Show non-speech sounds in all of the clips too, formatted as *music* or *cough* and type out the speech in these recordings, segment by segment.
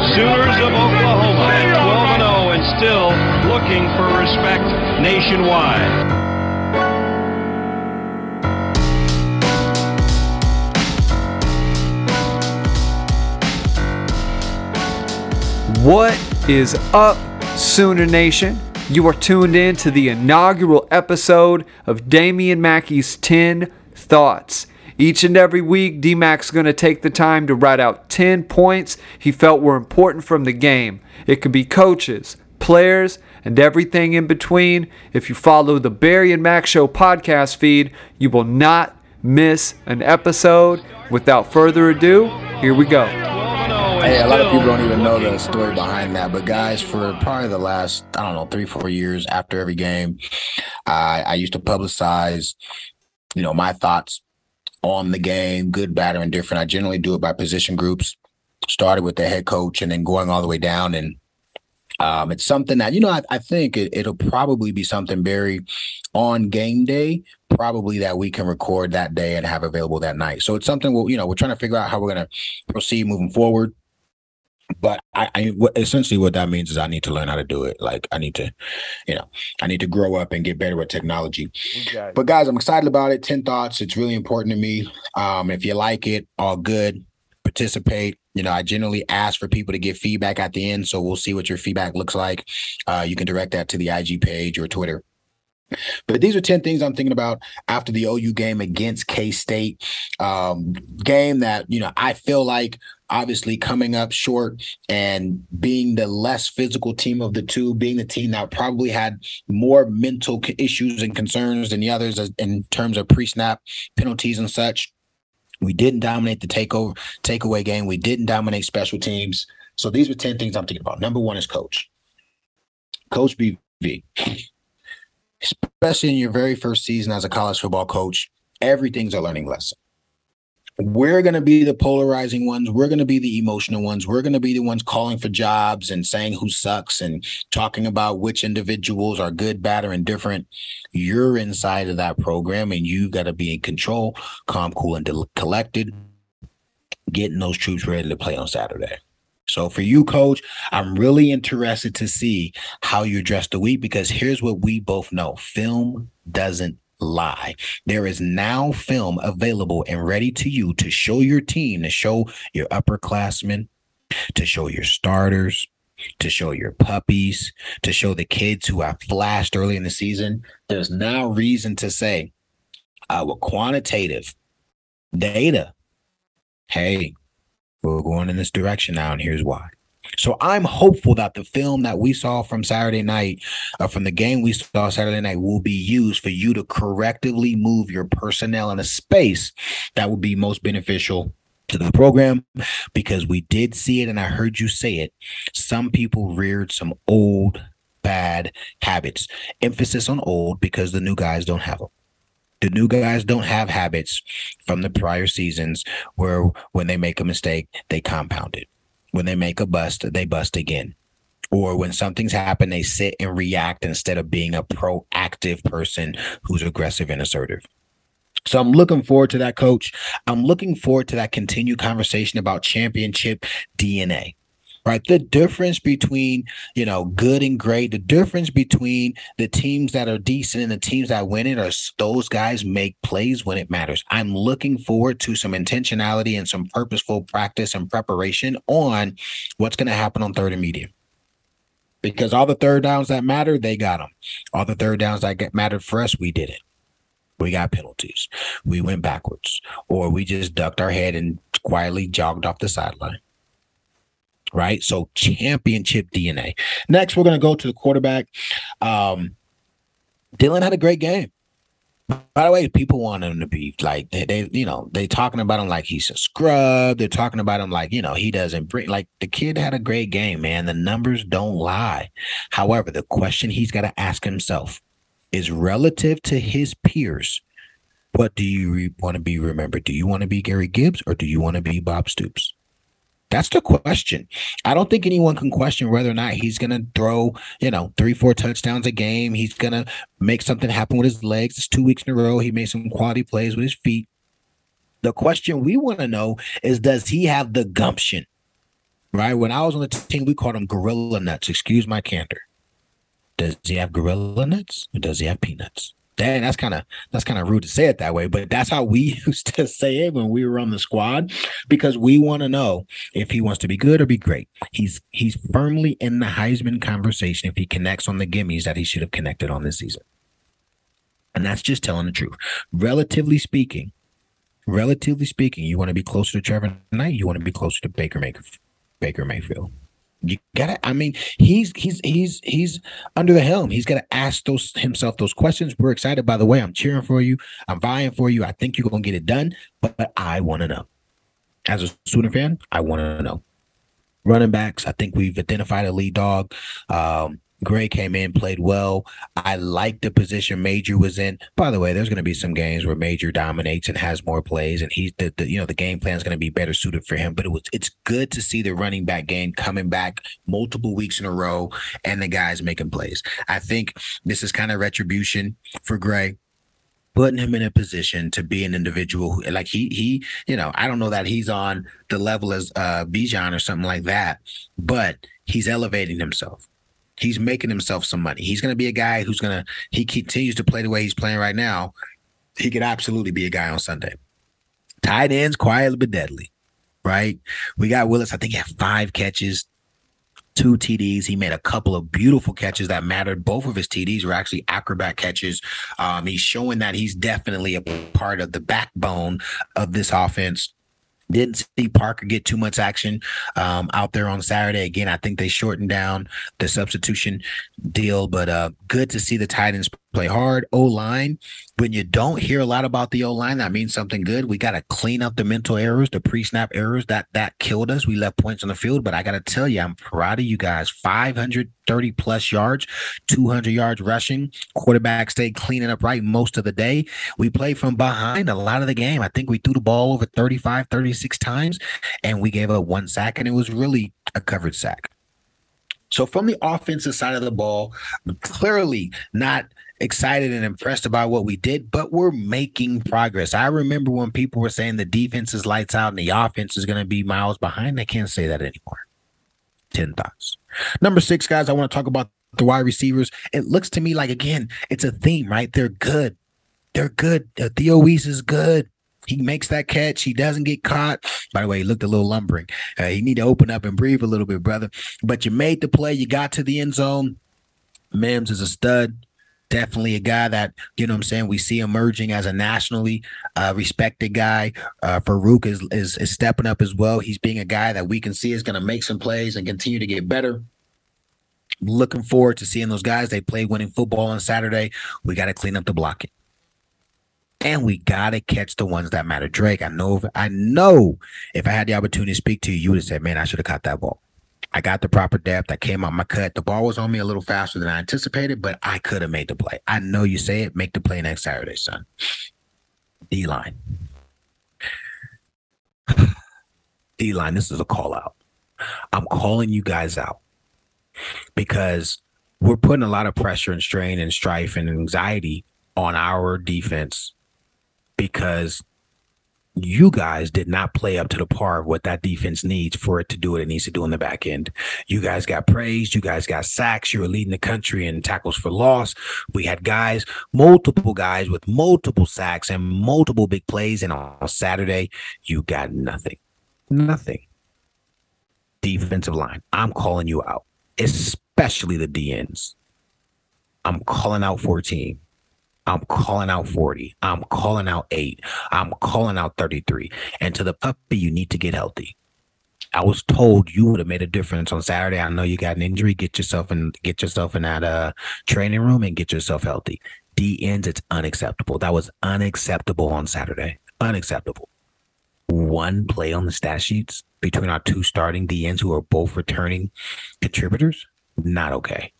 Sooners of Oklahoma at 12 0 and still looking for respect nationwide. What is up, Sooner Nation? You are tuned in to the inaugural episode of Damian Mackey's 10 Thoughts. Each and every week, D DMAC's going to take the time to write out 10 points he felt were important from the game. It could be coaches, players, and everything in between. If you follow the Barry and Mack Show podcast feed, you will not miss an episode. Without further ado, here we go. Hey, a lot of people don't even know the story behind that. But guys, for probably the last, I don't know, three, four years after every game, I, I used to publicize, you know, my thoughts on the game, good, bad, or indifferent. I generally do it by position groups. Started with the head coach and then going all the way down. And um, it's something that, you know, I, I think it, it'll probably be something very on game day, probably that we can record that day and have available that night. So it's something we'll, you know, we're trying to figure out how we're going to proceed moving forward but I, I what, essentially what that means is I need to learn how to do it. Like I need to, you know, I need to grow up and get better with technology. But guys, I'm excited about it. Ten thoughts. It's really important to me. Um, if you like it, all good. Participate. You know, I generally ask for people to give feedback at the end, so we'll see what your feedback looks like. Uh, you can direct that to the IG page or Twitter. But these are 10 things I'm thinking about after the OU game against K State. Um, game that, you know, I feel like obviously coming up short and being the less physical team of the two, being the team that probably had more mental issues and concerns than the others in terms of pre snap penalties and such. We didn't dominate the takeover takeaway game. We didn't dominate special teams. So these were 10 things I'm thinking about. Number one is coach. Coach BV especially in your very first season as a college football coach, everything's a learning lesson. We're going to be the polarizing ones. We're going to be the emotional ones. We're going to be the ones calling for jobs and saying who sucks and talking about which individuals are good, bad, or indifferent. You're inside of that program and you got to be in control, calm, cool, and collected, getting those troops ready to play on Saturday. So for you, coach, I'm really interested to see how you address the week because here's what we both know film doesn't lie. There is now film available and ready to you to show your team, to show your upperclassmen, to show your starters, to show your puppies, to show the kids who have flashed early in the season. There's now reason to say, with quantitative data, hey, we're going in this direction now, and here's why. So I'm hopeful that the film that we saw from Saturday night, uh, from the game we saw Saturday night, will be used for you to correctively move your personnel in a space that would be most beneficial to the program because we did see it and I heard you say it. Some people reared some old bad habits. Emphasis on old because the new guys don't have them. The new guys don't have habits from the prior seasons where when they make a mistake, they compound it. When they make a bust, they bust again. Or when something's happened, they sit and react instead of being a proactive person who's aggressive and assertive. So I'm looking forward to that, coach. I'm looking forward to that continued conversation about championship DNA right? The difference between, you know, good and great, the difference between the teams that are decent and the teams that win it are those guys make plays when it matters. I'm looking forward to some intentionality and some purposeful practice and preparation on what's going to happen on third and medium. Because all the third downs that matter, they got them. All the third downs that mattered for us, we did it. We got penalties. We went backwards, or we just ducked our head and quietly jogged off the sideline right? So championship DNA. Next, we're going to go to the quarterback. Um, Dillon had a great game. By the way, people want him to be like they, they, you know, they talking about him like he's a scrub. They're talking about him like you know he doesn't bring. Like the kid had a great game, man. The numbers don't lie. However, the question he's got to ask himself is relative to his peers. What do you re- want to be remembered? Do you want to be Gary Gibbs or do you want to be Bob Stoops? That's the question. I don't think anyone can question whether or not he's going to throw, you know, three, four touchdowns a game. He's going to make something happen with his legs. It's two weeks in a row. He made some quality plays with his feet. The question we want to know is does he have the gumption right? When I was on the team, we called him gorilla nuts. Excuse my candor. Does he have gorilla nuts or does he have peanuts? Dang, that's kind of that's kind of rude to say it that way, but that's how we *laughs* used to say it when we were on the squad because we want to know if he wants to be good or be great. He's he's firmly in the Heisman conversation if he connects on the gimmies that he should have connected on this season. And that's just telling the truth. Relatively speaking, relatively speaking, you want to be closer to Trevor Knight, you want to be closer to Baker Mayfield. Baker Mayfield. You gotta. I mean, he's he's he's he's under the helm. He's to ask those himself those questions. We're excited. By the way, I'm cheering for you. I'm vying for you. I think you're gonna get it done. But, but I want to know. As a student fan, I want to know. Running backs. I think we've identified a lead dog. Um, Gray came in, played well. I like the position Major was in. By the way, there's going to be some games where Major dominates and has more plays, and he's the, the you know the game plan is going to be better suited for him. But it was it's good to see the running back game coming back multiple weeks in a row, and the guys making plays. I think this is kind of retribution for Gray putting him in a position to be an individual who, like he he you know I don't know that he's on the level as uh Bijan or something like that, but he's elevating himself. He's making himself some money. He's going to be a guy who's going to, he continues to play the way he's playing right now. He could absolutely be a guy on Sunday. Tight ends, quietly but deadly, right? We got Willis. I think he had five catches, two TDs. He made a couple of beautiful catches that mattered. Both of his TDs were actually acrobat catches. Um, he's showing that he's definitely a part of the backbone of this offense. Didn't see Parker get too much action um, out there on Saturday. Again, I think they shortened down the substitution deal, but uh, good to see the tight ends play hard. O line, when you don't hear a lot about the O line, that means something good. We got to clean up the mental errors, the pre snap errors that that killed us. We left points on the field, but I got to tell you, I'm proud of you guys. 530 plus yards, 200 yards rushing. Quarterback stayed cleaning up right most of the day. We played from behind a lot of the game. I think we threw the ball over 35, 36 times, and we gave up one sack, and it was really a covered sack. So from the offensive side of the ball, clearly not excited and impressed about what we did, but we're making progress. I remember when people were saying the defense is lights out and the offense is going to be miles behind. I can't say that anymore. 10 thoughts. Number six, guys, I want to talk about the wide receivers. It looks to me like, again, it's a theme, right? They're good. They're good. Theo Wease is good. He makes that catch. He doesn't get caught. By the way, he looked a little lumbering. Uh, you need to open up and breathe a little bit, brother. But you made the play. You got to the end zone. Mims is a stud. Definitely a guy that, you know what I'm saying, we see emerging as a nationally uh, respected guy. Uh, Farooq is, is, is stepping up as well. He's being a guy that we can see is going to make some plays and continue to get better looking forward to seeing those guys. They play winning football on Saturday. We got to clean up the blocking and we gotta catch the ones that matter. Drake, I know, if, I know, if I had the opportunity to speak to you, you would have said, "Man, I should have caught that ball." I got the proper depth. I came out my cut. The ball was on me a little faster than I anticipated, but I could have made the play. I know you say it. Make the play next Saturday, son. D line. *sighs* D line. This is a call out. I'm calling you guys out because we're putting a lot of pressure and strain and strife and anxiety on our defense because you guys did not play up to the par of what that defense needs for it to do what it needs to do in the back end. You guys got praised. You guys got sacks. You were leading the country in tackles for loss. We had guys, multiple guys with multiple sacks and multiple big plays. And on Saturday, you got nothing. Nothing. Defensive line. I'm calling you out, especially the D ends. I'm calling out 14. I'm calling out 40. I'm calling out eight. I'm calling out 33. And to the puppy, you need to get healthy. I was told you would have made a difference on Saturday. I know you got an injury. Get yourself in, get yourself in that uh training room and get yourself healthy. D ends, it's unacceptable. That was unacceptable on Saturday. Unacceptable. One play on the stat sheets between our two starting D ends who are both returning contributors. Not okay.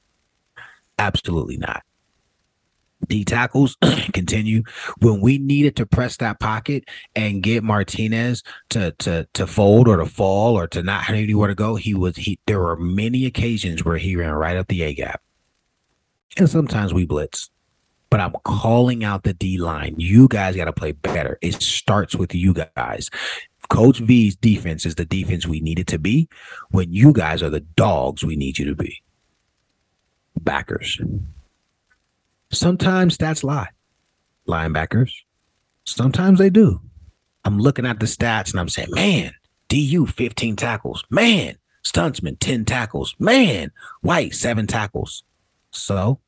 Absolutely not. D tackles *clears throat* continue when we needed to press that pocket and get Martinez to to to fold or to fall or to not have anywhere to go. He was he. There were many occasions where he ran right up the A gap, and sometimes we blitz. But I'm calling out the D line. You guys got to play better. It starts with you guys. Coach V's defense is the defense we need it to be when you guys are the dogs we need you to be. Backers. Sometimes stats lie. Linebackers. Sometimes they do. I'm looking at the stats and I'm saying, man, DU 15 tackles. Man, Stutsman 10 tackles. Man, White 7 tackles. So,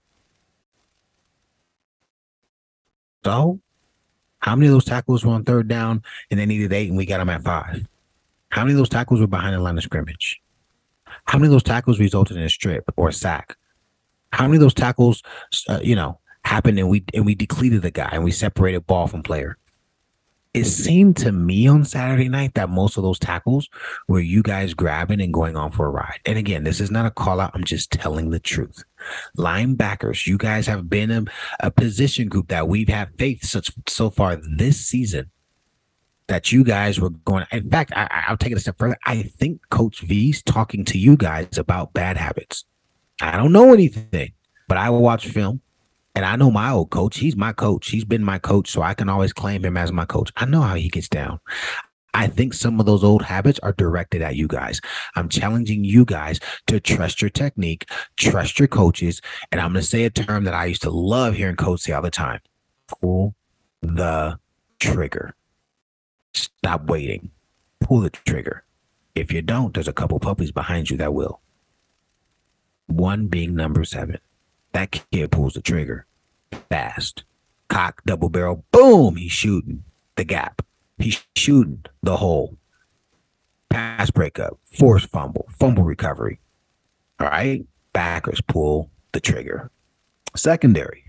so how many of those tackles were on third down and they needed eight and we got them at five? How many of those tackles were behind the line of scrimmage? How many of those tackles resulted in a strip or a sack? How many of those tackles, uh, you know, happened and we and we depleted the guy and we separated ball from player? it seemed to me on Saturday night that most of those tackles were you guys grabbing and going on for a ride. And again, this is not a call out. I'm just telling the truth. Linebackers, you guys have been a, a position group that we've had faith such so far this season that you guys were going. In fact, I, I'll take it a step further. I think Coach V's talking to you guys about bad habits. I don't know anything, but I will watch film. And I know my old coach. He's my coach. He's been my coach, so I can always claim him as my coach. I know how he gets down. I think some of those old habits are directed at you guys. I'm challenging you guys to trust your technique, trust your coaches. And I'm going to say a term that I used to love hearing coach say all the time pull the trigger. Stop waiting. Pull the trigger. If you don't, there's a couple puppies behind you that will. One being number seven. That kid pulls the trigger fast. Cock, double barrel, boom, he's shooting the gap. He's shooting the hole. Pass breakup, force fumble, fumble recovery. All right. Backers pull the trigger. Secondary.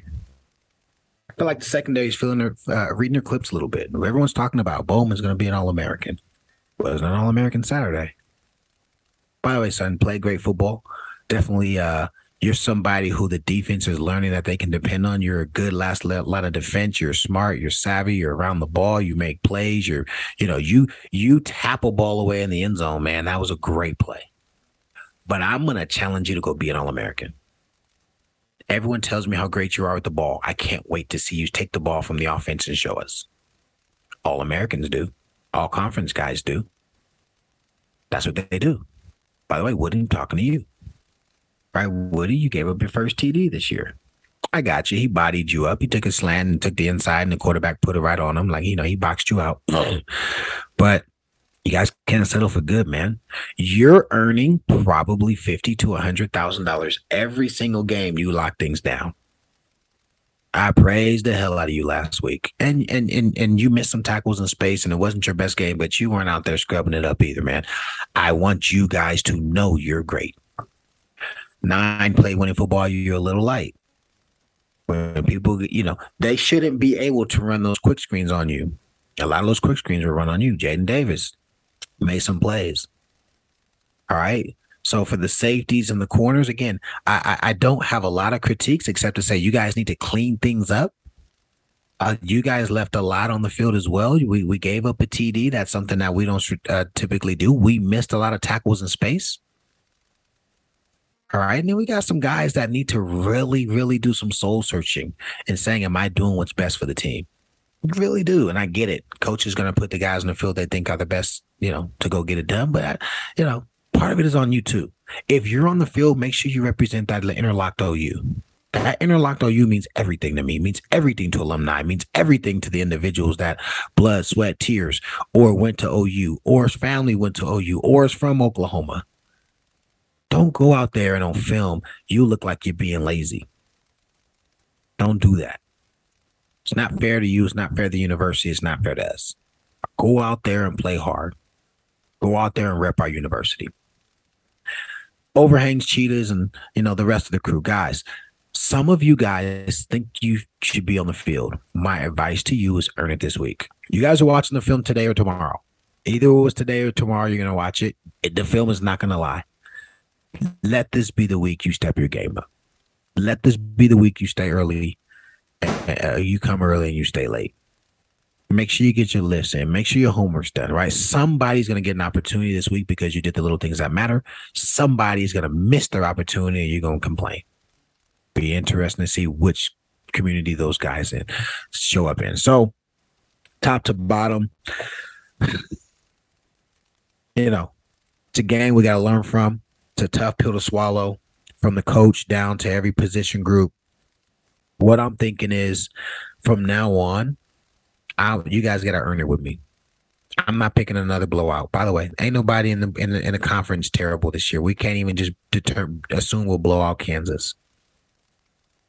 I feel like the secondary is feeling their, uh, reading their clips a little bit. Everyone's talking about Bowman's going to be an All American. Was an All American Saturday. By the way, son, played great football. Definitely uh, you're somebody who the defense is learning that they can depend on. You're a good last lot of defense. You're smart. You're savvy. You're around the ball. You make plays. You're, you know, you you tap a ball away in the end zone, man. That was a great play. But I'm gonna challenge you to go be an All American. Everyone tells me how great you are with the ball. I can't wait to see you take the ball from the offense and show us. All Americans do. All conference guys do. That's what they do. By the way, Wooden talking to you right? Woody, you gave up your first TD this year. I got you. He bodied you up. He took a slant and took the inside, and the quarterback put it right on him. Like, you know, he boxed you out. Oh. *clears throat* but you guys can't settle for good, man. You're earning probably fifty to a hundred thousand dollars every single game you lock things down. I praised the hell out of you last week, and and and and you missed some tackles in space, and it wasn't your best game, but you weren't out there scrubbing it up either, man. I want you guys to know you're great nine play winning football, you're a little light. When people, you know, they shouldn't be able to run those quick screens on you. A lot of those quick screens were run on you. Jaden Davis made some plays. All right. So for the safeties and the corners, again, I, I, I don't have a lot of critiques except to say you guys need to clean things up. Uh, you guys left a lot on the field as well. We we gave up a TD. That's something that we don't uh, typically do. We missed a lot of tackles in space. All right. And then we got some guys that need to really, really do some soul searching and saying, Am I doing what's best for the team? Really do. And I get it. Coach is going to put the guys in the field they think are the best, you know, to go get it done. But, you know, part of it is on you too. If you're on the field, make sure you represent that interlocked OU. That interlocked OU means everything to me, means everything to alumni, means everything to the individuals that blood, sweat, tears, or went to OU, or his family went to OU, or is from Oklahoma. Don't go out there and on film, you look like you're being lazy. Don't do that. It's not fair to you. It's not fair to the university. It's not fair to us. Go out there and play hard. Go out there and rep our university. Overhangs, cheetahs, and you know the rest of the crew, guys. Some of you guys think you should be on the field. My advice to you is earn it this week. You guys are watching the film today or tomorrow. Either it was today or tomorrow, you're gonna watch it. the film is not gonna lie. Let this be the week you step your game up. Let this be the week you stay early. Uh, you come early and you stay late. Make sure you get your list in. Make sure your homework's done, right? Somebody's going to get an opportunity this week because you did the little things that matter. Somebody's going to miss their opportunity and you're going to complain. Be interesting to see which community those guys in show up in. So, top to bottom, *sighs* you know, it's a game we got to learn from. It's a tough pill to swallow from the coach down to every position group. What I'm thinking is from now on, I, you guys got to earn it with me. I'm not picking another blowout. By the way, ain't nobody in the in the, in the conference terrible this year. We can't even just determine assume we'll blow out Kansas.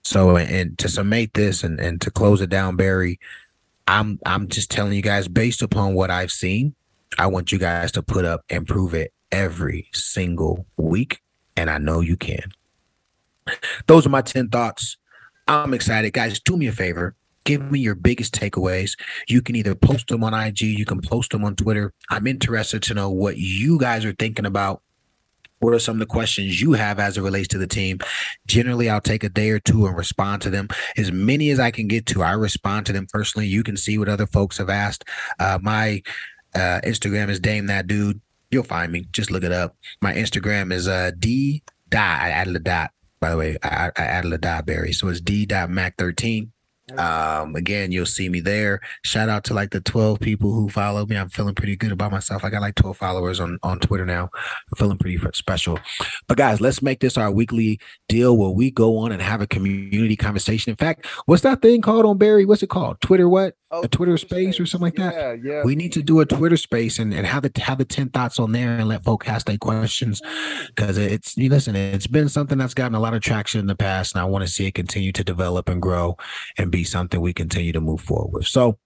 So and to summate this and, and to close it down, Barry, I'm I'm just telling you guys based upon what I've seen, I want you guys to put up and prove it every single week, and I know you can. Those are my 10 thoughts. I'm excited. Guys, do me a favor. Give me your biggest takeaways. You can either post them on IG, you can post them on Twitter. I'm interested to know what you guys are thinking about what are some of the questions you have as it relates to the team? Generally, I'll take a day or two and respond to them. As many as I can get to, I respond to them personally. You can see what other folks have asked. Uh, my uh, Instagram is Dame That Dude. You'll find me. Just look it up. My Instagram is uh, D dot. I added a dot. By the way, I, I added a dot, Barry. So it's D dot Mac 13. Um, again, you'll see me there. Shout out to like the 12 people who follow me. I'm feeling pretty good about myself. I got like 12 followers on, on Twitter now. I'm feeling pretty special. But guys, let's make this our weekly deal where we go on and have a community conversation. In fact, what's that thing called on Barry? What's it called? Twitter what? Oh, a Twitter space, space or something like that? Yeah, yeah. We need to do a Twitter space and, and have the have the 10 thoughts on there and let folk ask their questions. Cause it's you listen, it's been something that's gotten a lot of traction in the past, and I want to see it continue to develop and grow and be something we continue to move forward. So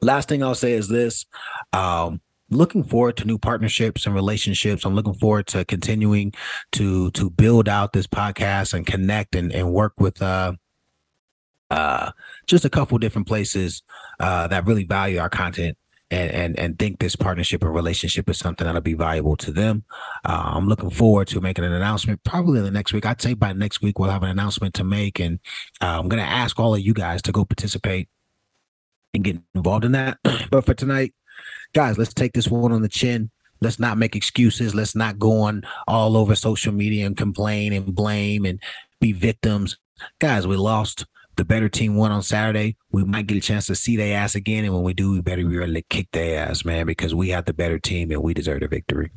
last thing I'll say is this. Um, looking forward to new partnerships and relationships. I'm looking forward to continuing to to build out this podcast and connect and, and work with uh uh just a couple different places uh that really value our content and and and think this partnership and relationship is something that'll be valuable to them. Uh, I'm looking forward to making an announcement probably in the next week. I'd say by next week we'll have an announcement to make, and uh, I'm going to ask all of you guys to go participate and get involved in that. *clears throat* but for tonight, guys, let's take this one on the chin. Let's not make excuses. Let's not go on all over social media and complain and blame and be victims. Guys, we lost the better team won on Saturday, we might get a chance to see their ass again. And when we do, we better be ready to kick their ass, man, because we have the better team and we deserve the victory.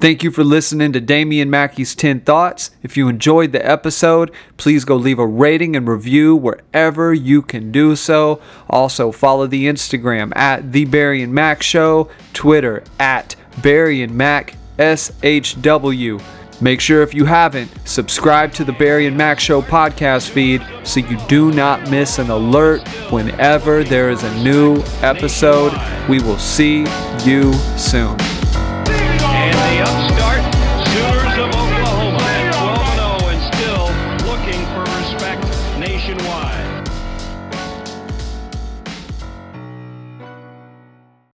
Thank you for listening to Damian Mackey's 10 Thoughts. If you enjoyed the episode, please go leave a rating and review wherever you can do so. Also, follow the Instagram at The Barry and Mack Show, Twitter at Barry and Mac SHW. Make sure if you haven't, subscribe to the Barry and Mack Show podcast feed so you do not miss an alert whenever there is a new episode. We will see you soon.